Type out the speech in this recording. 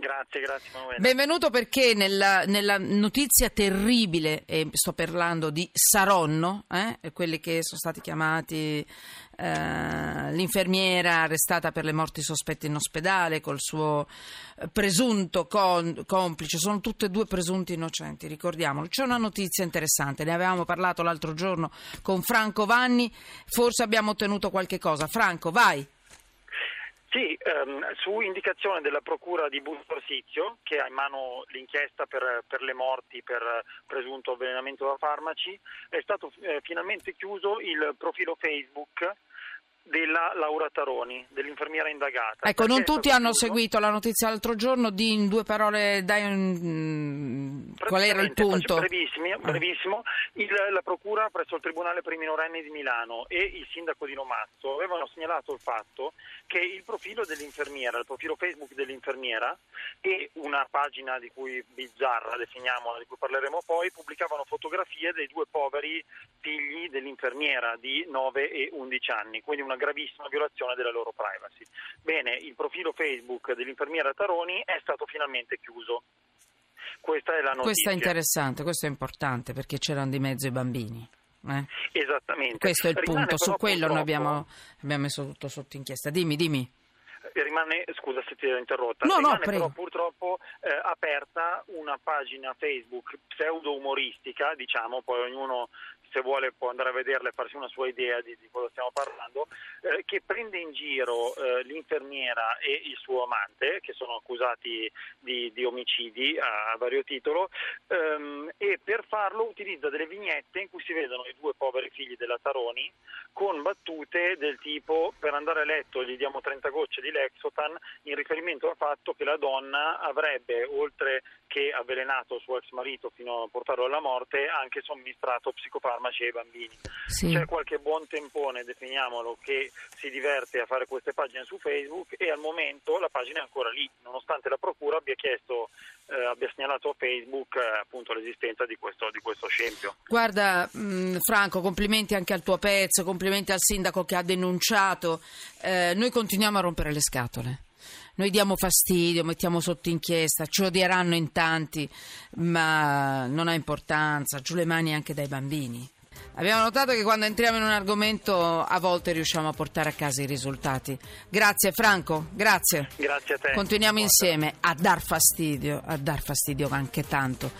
Grazie, grazie Manuela. Benvenuto perché nella, nella notizia terribile, e sto parlando di Saronno, eh, quelli che sono stati chiamati eh, l'infermiera arrestata per le morti sospette in ospedale col suo eh, presunto con, complice, sono tutte e due presunti innocenti, ricordiamolo. C'è una notizia interessante, ne avevamo parlato l'altro giorno con Franco Vanni, forse abbiamo ottenuto qualche cosa. Franco, vai. Sì, ehm, su indicazione della Procura di Busto Arsizio, che ha in mano l'inchiesta per, per, le morti per presunto avvelenamento da farmaci, è stato eh, finalmente chiuso il profilo Facebook della Laura Taroni, dell'infermiera indagata. Ecco, non tutti hanno seguito la notizia l'altro giorno, di in due parole dai un... qual era il punto? Brevissimo, brevissimo. Il, la Procura presso il Tribunale per i minorenni di Milano e il sindaco di Nomazzo avevano segnalato il fatto che il profilo dell'infermiera, il profilo Facebook dell'infermiera e una pagina di cui bizzarra, definiamola, di cui parleremo poi, pubblicavano fotografie dei due poveri figli dell'infermiera di 9 e 11 anni, quindi una gravissima violazione della loro privacy. Bene, il profilo Facebook dell'infermiera Taroni è stato finalmente chiuso. Questa è la notizia. Questo è interessante, questo è importante perché c'erano di mezzo i bambini. Eh? Esattamente. Questo è il Rimane punto, su quello purtroppo... noi abbiamo, abbiamo messo tutto sotto inchiesta. Dimmi, dimmi. Rimane, scusa se ti ho interrotta, no, rimane no, però purtroppo eh, aperta una pagina Facebook pseudo-umoristica, diciamo, poi ognuno se vuole può andare a vederla e farsi una sua idea di, di cosa stiamo parlando, eh, che prende in giro eh, l'infermiera e il suo amante, che sono accusati di, di omicidi a, a, vario titolo, ehm, e per farlo utilizza delle vignette in cui si vedono i due poveri figli della Taroni con battute del tipo per andare a letto gli diamo 30 gocce di Lexotan in riferimento al fatto che la donna avrebbe, oltre che avvelenato suo ex marito fino a portarlo alla morte, anche somministrato psicofarmaci ai bambini. Sì. C'è qualche buon tempone, definiamolo, che si diverte a fare queste pagine su Facebook e al momento la pagina è ancora lì, nonostante la Procura abbia chiesto, eh, abbia segnalato a Facebook eh, appunto l'esistenza di questo, di questo scempio. Guarda mh, Franco, complimenti anche al tuo pezzo, complimenti al sindaco che ha denunciato. Eh, noi continuiamo a rompere le scatole. Noi diamo fastidio, mettiamo sotto inchiesta, ci odieranno in tanti, ma non ha importanza, giù le mani anche dai bambini. Abbiamo notato che quando entriamo in un argomento a volte riusciamo a portare a casa i risultati. Grazie Franco, grazie. Grazie a te. Continuiamo Buona insieme a dar fastidio, a dar fastidio anche tanto.